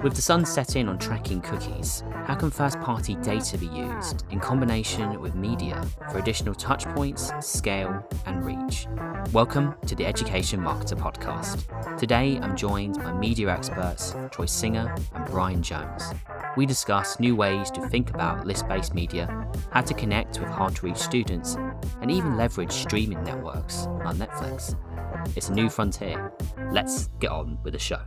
With the sun setting on tracking cookies, how can first party data be used in combination with media for additional touchpoints, scale, and reach? Welcome to the Education Marketer Podcast. Today I'm joined by media experts Troy Singer and Brian Jones. We discuss new ways to think about list based media, how to connect with hard to reach students, and even leverage streaming networks like Netflix. It's a new frontier. Let's get on with the show.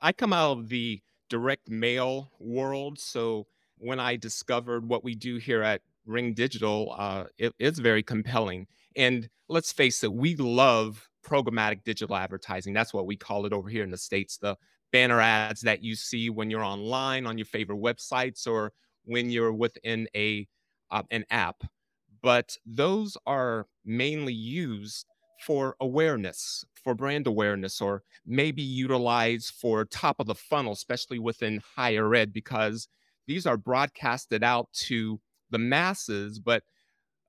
I come out of the direct mail world. So when I discovered what we do here at Ring Digital, uh, it, it's very compelling. And let's face it, we love programmatic digital advertising. That's what we call it over here in the States. The banner ads that you see when you're online on your favorite websites or when you're within a uh, an app. But those are mainly used for awareness, for brand awareness, or maybe utilize for top of the funnel, especially within higher ed, because these are broadcasted out to the masses, but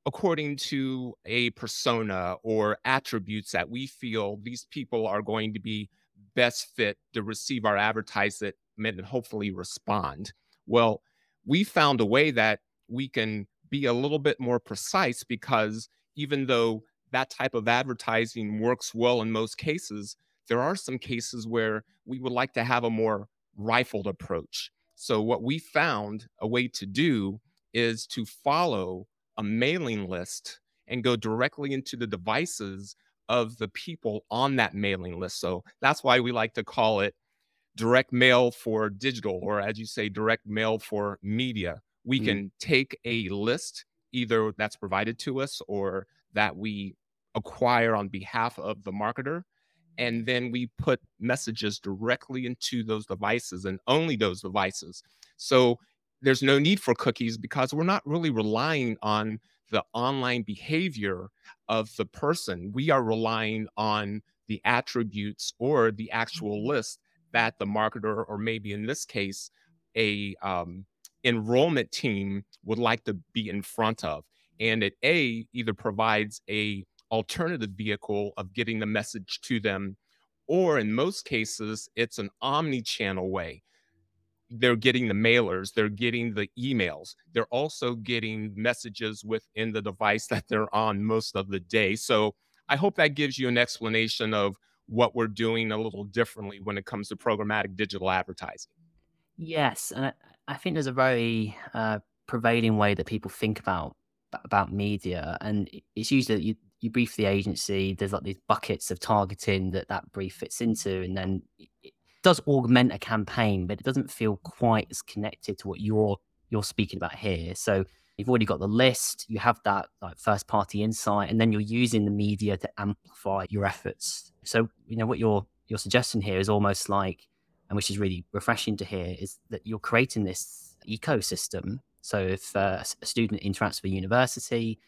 according to a persona or attributes that we feel these people are going to be best fit to receive our advertisement and hopefully respond. Well, we found a way that we can be a little bit more precise because even though that type of advertising works well in most cases, there are some cases where we would like to have a more rifled approach. So, what we found a way to do is to follow a mailing list and go directly into the devices of the people on that mailing list. So, that's why we like to call it direct mail for digital, or as you say, direct mail for media. We mm-hmm. can take a list, either that's provided to us or that we acquire on behalf of the marketer. And then we put messages directly into those devices and only those devices. So there's no need for cookies because we're not really relying on the online behavior of the person. We are relying on the attributes or the actual mm-hmm. list that the marketer, or maybe in this case, a um, enrollment team would like to be in front of. And it A either provides a alternative vehicle of getting the message to them. Or in most cases, it's an omni channel way. They're getting the mailers, they're getting the emails, they're also getting messages within the device that they're on most of the day. So I hope that gives you an explanation of what we're doing a little differently when it comes to programmatic digital advertising. Yes. And I think there's a very uh, prevailing way that people think about about media, and it's usually you you brief the agency. There's like these buckets of targeting that that brief fits into, and then it does augment a campaign, but it doesn't feel quite as connected to what you're you're speaking about here. So you've already got the list, you have that like first party insight, and then you're using the media to amplify your efforts. So you know what your your suggestion here is almost like, and which is really refreshing to hear, is that you're creating this ecosystem. So if uh, a student interacts with a university,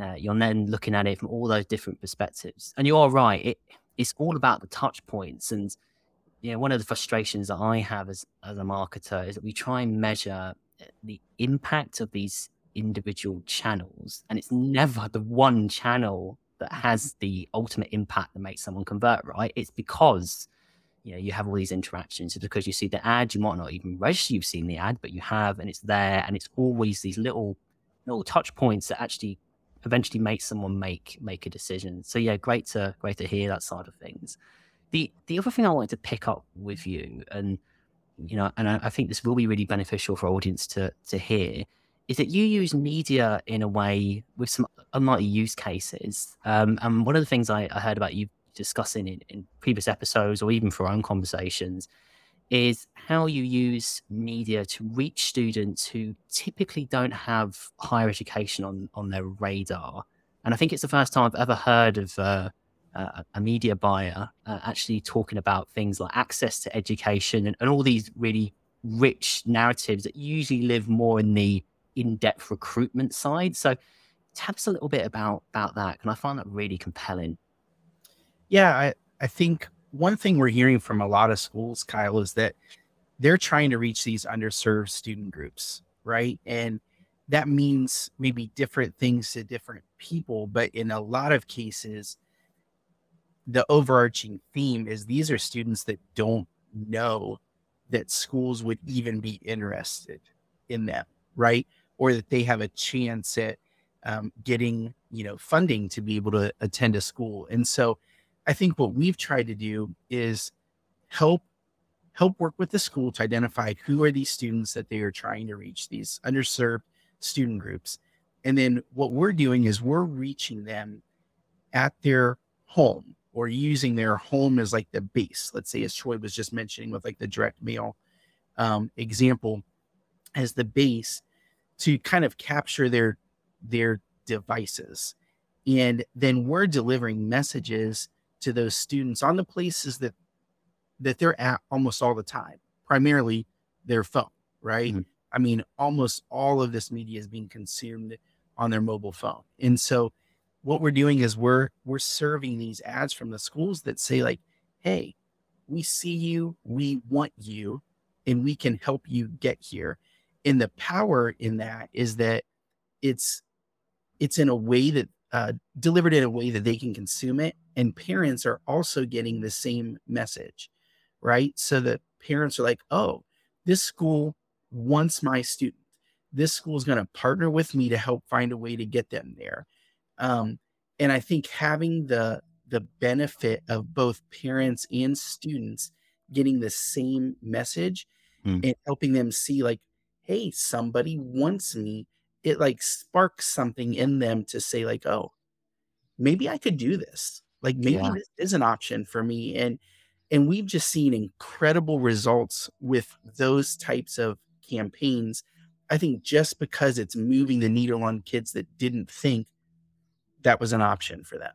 uh, you're then looking at it from all those different perspectives. And you are right; it, it's all about the touch points. And know, one of the frustrations that I have as as a marketer is that we try and measure uh, the impact of these individual channels, and it's never the one channel that has the ultimate impact that makes someone convert. Right? It's because you know you have all these interactions. It's because you see the ad, you might not even register you've seen the ad, but you have, and it's there, and it's always these little little touch points that actually eventually make someone make make a decision. So yeah, great to great to hear that side of things. The the other thing I wanted to pick up with you, and you know, and I, I think this will be really beneficial for audience to to hear, is that you use media in a way with some unlikely use cases. Um, and one of the things I, I heard about you discussing in, in previous episodes or even for our own conversations is how you use media to reach students who typically don't have higher education on, on their radar. And I think it's the first time I've ever heard of uh, uh, a media buyer uh, actually talking about things like access to education and, and all these really rich narratives that usually live more in the in-depth recruitment side. So tell us a little bit about about that. And I find that really compelling. Yeah, I, I think one thing we're hearing from a lot of schools, Kyle, is that they're trying to reach these underserved student groups, right? And that means maybe different things to different people, but in a lot of cases, the overarching theme is these are students that don't know that schools would even be interested in them, right? Or that they have a chance at um, getting, you know, funding to be able to attend a school. And so I think what we've tried to do is help help work with the school to identify who are these students that they are trying to reach, these underserved student groups. And then what we're doing is we're reaching them at their home or using their home as like the base. Let's say, as Troy was just mentioning with like the direct mail um, example, as the base to kind of capture their their devices. And then we're delivering messages to those students on the places that that they're at almost all the time, primarily their phone, right? Mm-hmm. I mean, almost all of this media is being consumed on their mobile phone. And so what we're doing is we're we're serving these ads from the schools that say like, "Hey, we see you, we want you, and we can help you get here." And the power in that is that it's it's in a way that uh, delivered in a way that they can consume it, and parents are also getting the same message, right? So that parents are like, "Oh, this school wants my student. This school is going to partner with me to help find a way to get them there." Um, and I think having the the benefit of both parents and students getting the same message mm. and helping them see like, hey, somebody wants me. It like sparks something in them to say like, oh, maybe I could do this. Like maybe yeah. this is an option for me. And and we've just seen incredible results with those types of campaigns. I think just because it's moving the needle on kids that didn't think that was an option for them.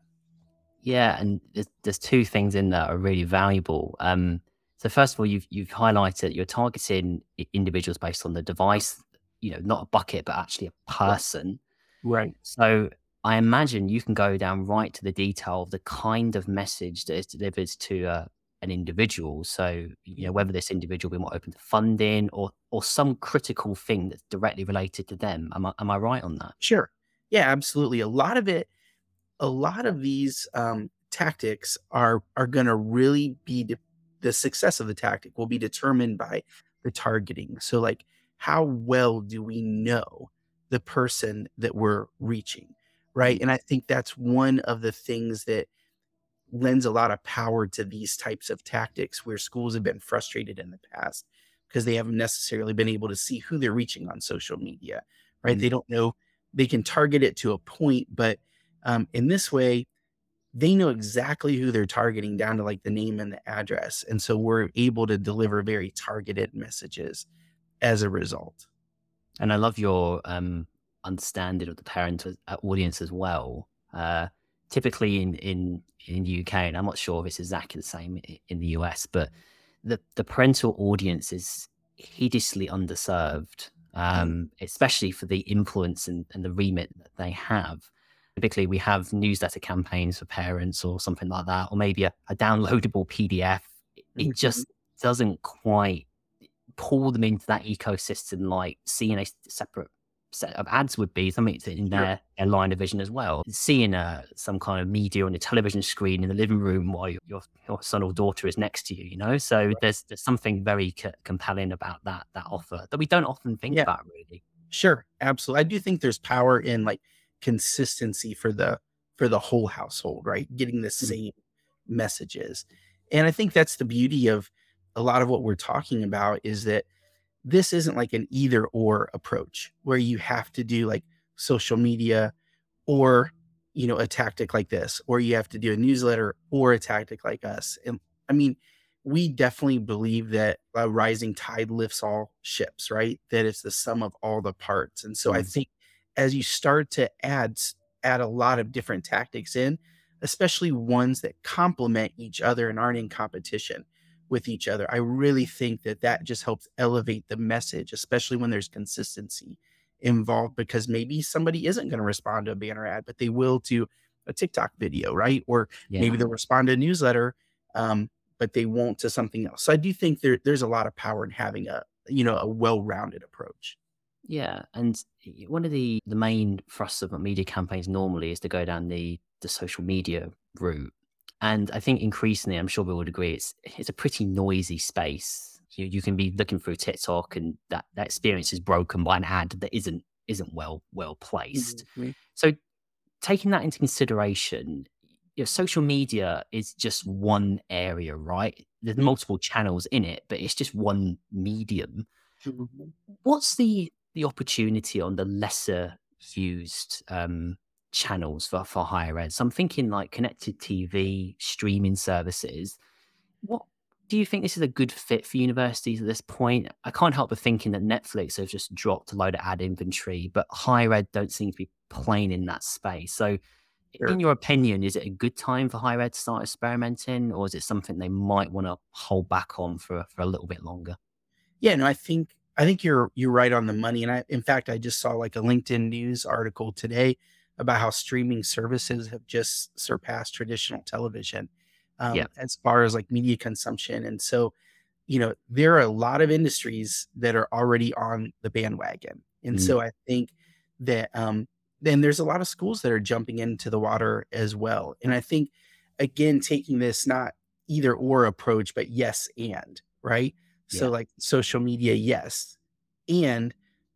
Yeah, and there's, there's two things in that are really valuable. Um, so first of all, you've you've highlighted you're targeting individuals based on the device, you know, not a bucket, but actually a person. Right. So I imagine you can go down right to the detail of the kind of message that is delivered to uh, an individual. So you know whether this individual be more open to funding or or some critical thing that's directly related to them. Am I am I right on that? Sure. Yeah, absolutely. A lot of it a lot of these um, tactics are are going to really be de- the success of the tactic will be determined by the targeting. So, like, how well do we know the person that we're reaching, right? And I think that's one of the things that lends a lot of power to these types of tactics where schools have been frustrated in the past because they haven't necessarily been able to see who they're reaching on social media, right? Mm-hmm. They don't know they can target it to a point, but um, in this way, they know exactly who they're targeting down to like the name and the address. And so we're able to deliver very targeted messages as a result. And I love your um, understanding of the parent uh, audience as well. Uh, typically in, in, in the UK, and I'm not sure if it's exactly the same in the US, but the, the parental audience is hideously underserved, mm. um, especially for the influence and, and the remit that they have typically we have newsletter campaigns for parents or something like that, or maybe a, a downloadable PDF. It mm-hmm. just doesn't quite pull them into that ecosystem like seeing a separate set of ads would be something in their, their line of vision as well. Seeing uh, some kind of media on the television screen in the living room while your, your, your son or daughter is next to you, you know. So right. there's there's something very c- compelling about that that offer that we don't often think yeah. about really. Sure, absolutely. I do think there's power in like consistency for the for the whole household, right? Getting the mm-hmm. same messages. And I think that's the beauty of a lot of what we're talking about is that this isn't like an either or approach where you have to do like social media or you know a tactic like this or you have to do a newsletter or a tactic like us and i mean we definitely believe that a rising tide lifts all ships right that it's the sum of all the parts and so mm-hmm. i think as you start to add add a lot of different tactics in, especially ones that complement each other and aren't in competition with each other. I really think that that just helps elevate the message, especially when there's consistency involved because maybe somebody isn't going to respond to a banner ad, but they will to a TikTok video, right? Or yeah. maybe they'll respond to a newsletter, um, but they won't to something else. So I do think there, there's a lot of power in having a you know a well-rounded approach. Yeah, and one of the the main thrusts of media campaigns normally is to go down the the social media route. And I think increasingly, I'm sure we would agree, it's it's a pretty noisy space. You, you can be looking through TikTok and that, that experience is broken by an ad that isn't isn't well well placed. Mm-hmm. So taking that into consideration, you know, social media is just one area, right? There's mm-hmm. multiple channels in it, but it's just one medium. Mm-hmm. What's the the opportunity on the lesser used um, channels for, for higher ed? So I'm thinking like connected TV, streaming services. What do you think this is a good fit for universities at this point? I can't help but thinking that Netflix have just dropped a load of ad inventory, but higher ed don't seem to be playing in that space. So Sure. In your opinion, is it a good time for higher ed to start experimenting, or is it something they might want to hold back on for for a little bit longer? Yeah, no, I think I think you're you're right on the money. And I, in fact, I just saw like a LinkedIn news article today about how streaming services have just surpassed traditional television um, yeah. as far as like media consumption. And so, you know, there are a lot of industries that are already on the bandwagon. And mm. so I think that um, then there's a lot of schools that are jumping into the water as well. And I think, again, taking this not either or approach, but yes and, right? Yeah. So, like social media, yes. And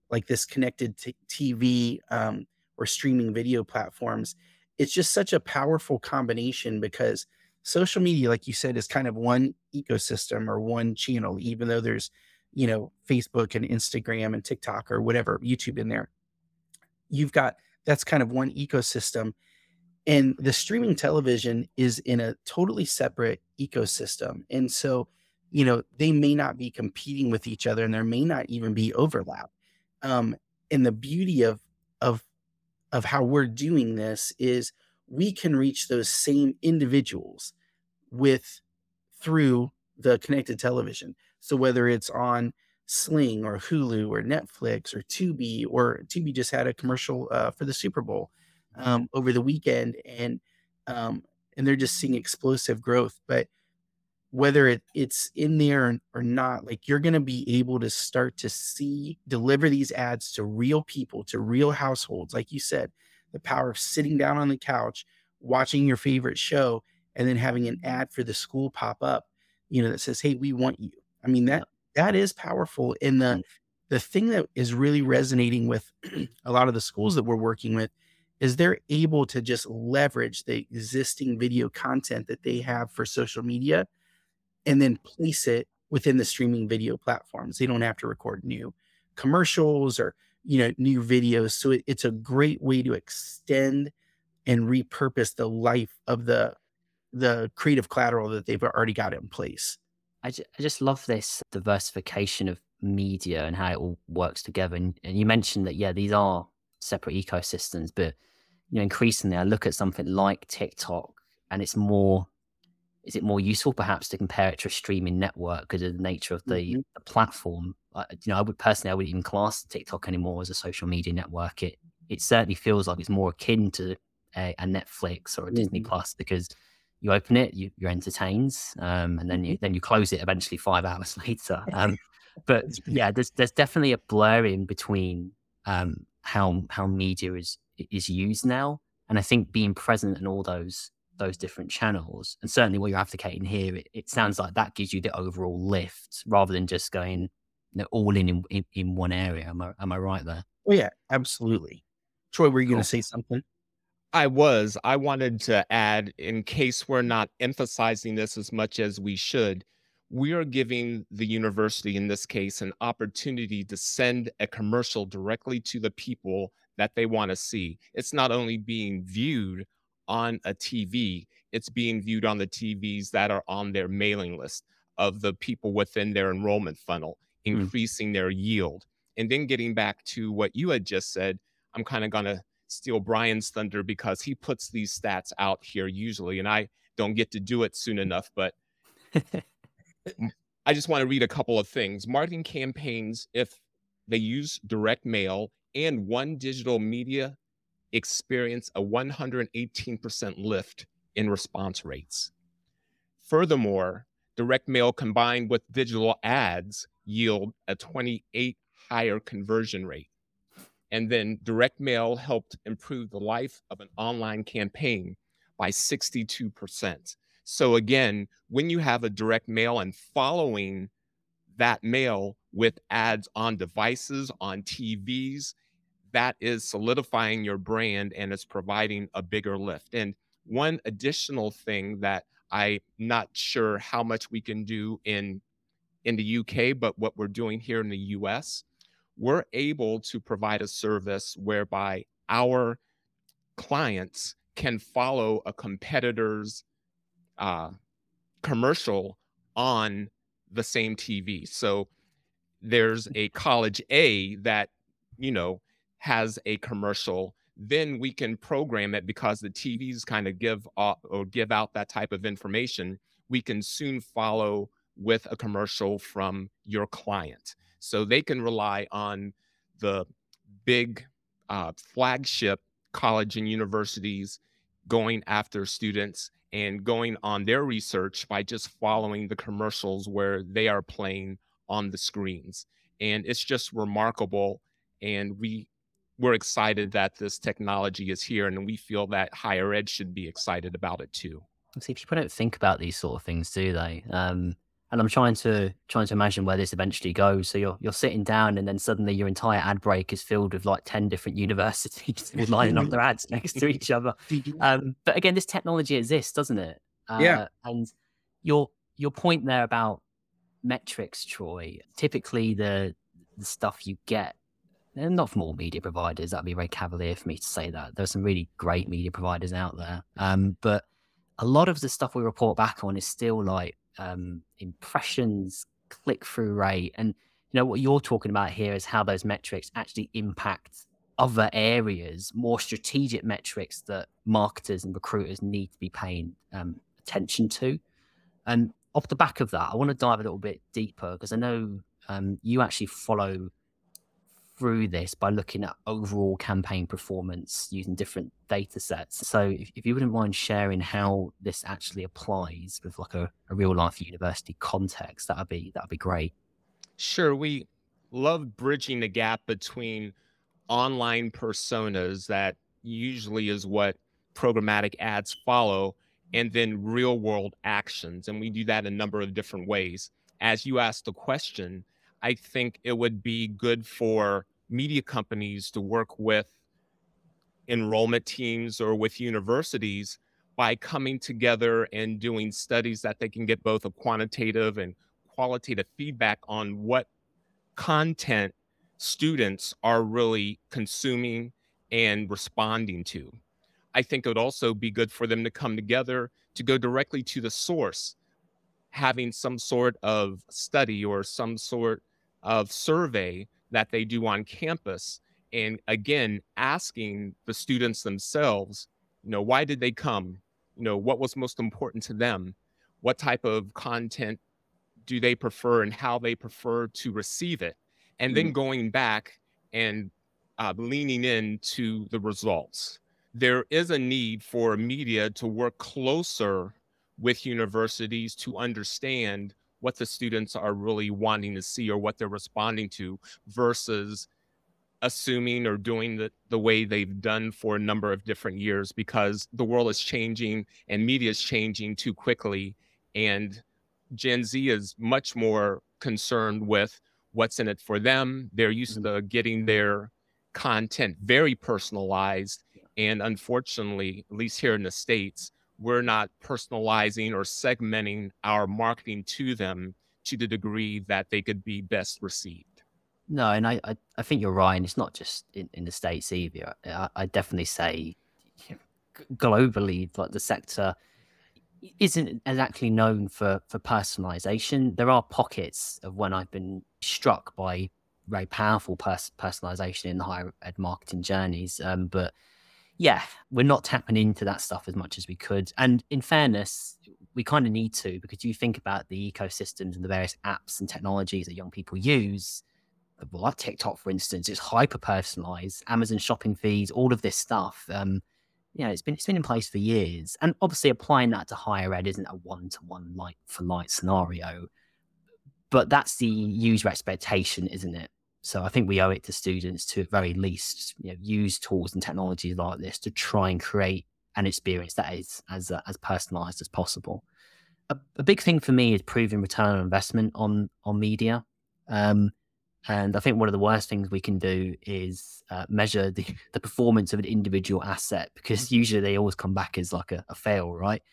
like this connected t- TV um, or streaming video platforms, it's just such a powerful combination because social media, like you said, is kind of one ecosystem or one channel, even though there's, you know, Facebook and Instagram and TikTok or whatever, YouTube in there. You've got that's kind of one ecosystem. And the streaming television is in a totally separate ecosystem. And so, you know, they may not be competing with each other and there may not even be overlap. Um, and the beauty of of of how we're doing this is we can reach those same individuals with through the connected television. So whether it's on Sling or Hulu or Netflix or Tubi, or Tubi just had a commercial uh, for the Super Bowl um, over the weekend, and um, and they're just seeing explosive growth. But whether it, it's in there or, not, like you're going to be able to start to see deliver these ads to real people, to real households, like you said, the power of sitting down on the couch, watching your favorite show, and then having an ad for the school pop up, you know, that says, "Hey, we want you." I mean that that is powerful. And the mm. the thing that is really resonating with a lot of the schools that we're working with is they're able to just leverage the existing video content that they have for social media and then place it within the streaming video platforms. They don't have to record new commercials or you know new videos. So it, it's a great way to extend and repurpose the life of the the creative collateral that they've already got in place. I, ju- I just love this diversification of media and how it all works together. And, and you mentioned that, yeah, these are separate ecosystems, but you know, increasingly I look at something like TikTok and it's more is it more useful perhaps to compare it to a streaming network because of the nature of the, mm-hmm. the platform? Uh, you know, I would personally, I wouldn't even class TikTok anymore as a social media network. It it certainly feels like it's more akin to a, a Netflix or a mm-hmm. Disney Plus because you open it, you, you're entertained, um, and then you mm-hmm. then you close it eventually five hours later. Um, but yeah, there's there's definitely a blurring between um, how how media is is used now, and I think being present in all those those different channels, and certainly what you're advocating here, it, it sounds like that gives you the overall lift rather than just going you know, all in, in in one area. Am I am I right there? Oh yeah, absolutely. Troy, were you cool. going to say something? I was. I wanted to add, in case we're not emphasizing this as much as we should, we are giving the university, in this case, an opportunity to send a commercial directly to the people that they want to see. It's not only being viewed on a TV, it's being viewed on the TVs that are on their mailing list of the people within their enrollment funnel, hmm. increasing mm. their yield. And then getting back to what you had just said, I'm kind of going to steal Brian's thunder because he puts these stats out here usually, and I don't get to do it soon enough. But I just want to read a couple of things. Marketing campaigns, if they use direct mail and one digital media, experience a 118% lift in response rates. Furthermore, direct mail combined with digital ads yield a 28 higher conversion rate. And then direct mail helped improve the life of an online campaign by 62%. So again, when you have a direct mail and following that mail with ads on devices, on TVs, that is solidifying your brand and it's providing a bigger lift. And one additional thing that I'm not sure how much we can do in in the UK, but what we're doing here in the US, we're able to provide a service whereby our clients can follow a competitor's uh, commercial on the same TV. So there's a college A that, you know, has a commercial, then we can program it because the TVs kind of give off or give out that type of information. We can soon follow with a commercial from your client. So they can rely on the big uh, flagship college and universities going after students and going on their research by just following the commercials where they are playing on the screens. And it's just remarkable. And we we're excited that this technology is here and we feel that higher ed should be excited about it too. See, people don't think about these sort of things, do they? Um, and I'm trying to trying to imagine where this eventually goes. So you're you're sitting down, and then suddenly your entire ad break is filled with like ten different universities lining up their ads next to each other. Um, but again, this technology exists, doesn't it? Uh, yeah. And your your point there about metrics, Troy. Typically, the the stuff you get, not from all media providers. That'd be very cavalier for me to say that. There's some really great media providers out there, um, but a lot of the stuff we report back on is still like um, impressions, click through rate. And, you know, what you're talking about here is how those metrics actually impact other areas, more strategic metrics that marketers and recruiters need to be paying um, attention to. And off the back of that, I want to dive a little bit deeper because I know um, you actually follow through this by looking at overall campaign performance using different data sets. So if, if you wouldn't mind sharing how this actually applies with like a, a real life university context, that'd be that'd be great. Sure. We love bridging the gap between online personas that usually is what programmatic ads follow and then real world actions. And we do that a number of different ways. As you asked the question, I think it would be good for media companies to work with enrollment teams or with universities by coming together and doing studies that they can get both a quantitative and qualitative feedback on what content students are really consuming and responding to. I think it would also be good for them to come together to go directly to the source, having some sort of study or some sort of survey that they do on campus. And again, asking the students themselves, you know, why did they come? You know, what was most important to them? What type of content do they prefer and how they prefer to receive it? And then mm-hmm. going back and uh, leaning into the results. There is a need for media to work closer with universities to understand what the students are really wanting to see or what they're responding to versus assuming or doing the, the way they've done for a number of different years because the world is changing and media is changing too quickly. And Gen Z is much more concerned with what's in it for them. They're used mm-hmm. to getting their content very personalized. And unfortunately, at least here in the States, we're not personalizing or segmenting our marketing to them to the degree that they could be best received. No, and I, I, I think you're right. And it's not just in, in the States either. I, I definitely say globally, like the sector isn't exactly known for, for personalization. There are pockets of when I've been struck by very powerful pers- personalization in the higher ed marketing journeys. Um, but yeah, we're not tapping into that stuff as much as we could. And in fairness, we kind of need to because you think about the ecosystems and the various apps and technologies that young people use. Well, like TikTok, for instance, it's hyper personalized. Amazon shopping feeds, all of this stuff. Um, you know, it's been it's been in place for years, and obviously applying that to higher ed isn't a one to one light for light scenario, but that's the user expectation, isn't it? So I think we owe it to students to, at very least, you know, use tools and technologies like this to try and create an experience that is as uh, as personalized as possible. A, a, big thing for me is proving return on investment on on media. Um, and I think one of the worst things we can do is uh, measure the, the performance of an individual asset because usually they always come back as like a, a fail, right?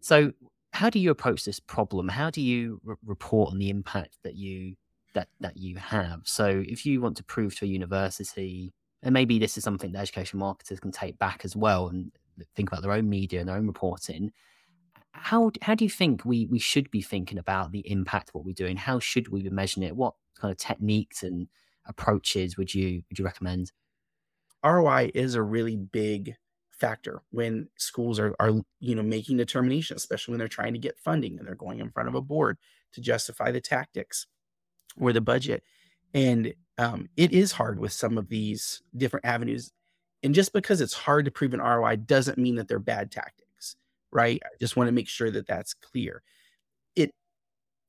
So, how do you approach this problem? How do you re- report on the impact that you that that you have? So, if you want to prove to a university, and maybe this is something that education marketers can take back as well and think about their own media and their own reporting. How how do you think we we should be thinking about the impact of what we're doing? How should we be measuring it? What kind of techniques and approaches would you would you recommend? ROI is a really big factor when schools are are you know making determinations, especially when they're trying to get funding and they're going in front of a board to justify the tactics or the budget. And um, it is hard with some of these different avenues. And just because it's hard to prove an ROI doesn't mean that they're bad tactics, right? I just want to make sure that that's clear. It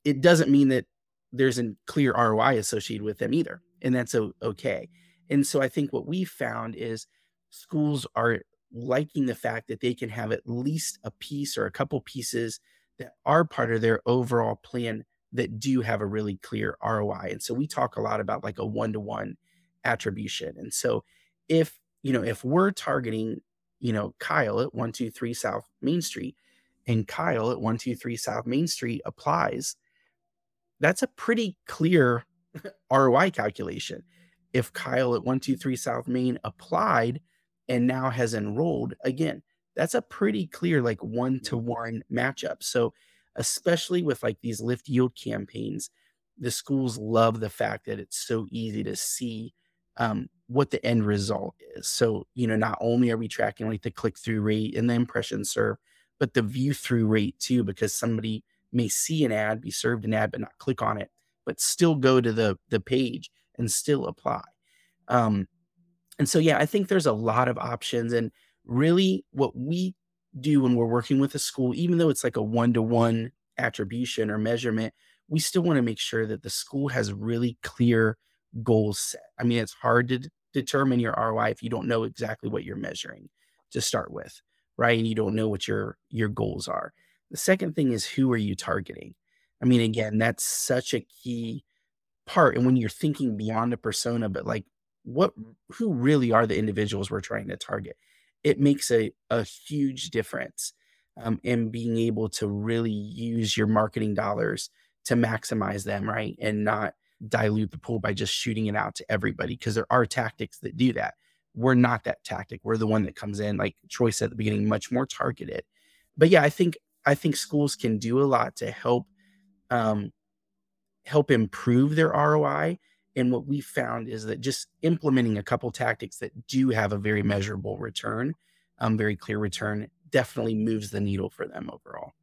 it doesn't mean that there's a clear ROI associated with them either, and that's okay. And so I think what we found is schools are liking the fact that they can have at least a piece or a couple pieces that are part of their overall plan that do have a really clear ROI. And so we talk a lot about like a one to one attribution. And so if, you know, if we're targeting, you know, Kyle at 123 South Main Street and Kyle at 123 South Main Street applies, that's a pretty clear ROI calculation. If Kyle at 123 South Main applied and now has enrolled, again, that's a pretty clear like one to one matchup. So, especially with like these lift yield campaigns, the schools love the fact that it's so easy to see um, what the end result is. So, you know, not only are we tracking like the click through rate and the impression serve, but the view through rate too, because somebody may see an ad, be served an ad, but not click on it, but still go to the the page and still apply. Um, and so, yeah, I think there's a lot of options. And really, what we do when we're working with a school, even though it's like a one to one attribution or measurement, we still want to make sure that the school has really clear goals set. I mean, it's hard to d- determine your ROI if you don't know exactly what you're measuring to start with, right? And you don't know what your your goals are. The second thing is who are you targeting? I mean, again, that's such a key part. And when you're thinking beyond a persona, but like what who really are the individuals we're trying to target, it makes a, a huge difference um, in being able to really use your marketing dollars to maximize them, right? And not dilute the pool by just shooting it out to everybody because there are tactics that do that. We're not that tactic. We're the one that comes in, like Troy said at the beginning, much more targeted. But yeah, I think I think schools can do a lot to help um, help improve their ROI. And what we found is that just implementing a couple tactics that do have a very measurable return, um, very clear return, definitely moves the needle for them overall.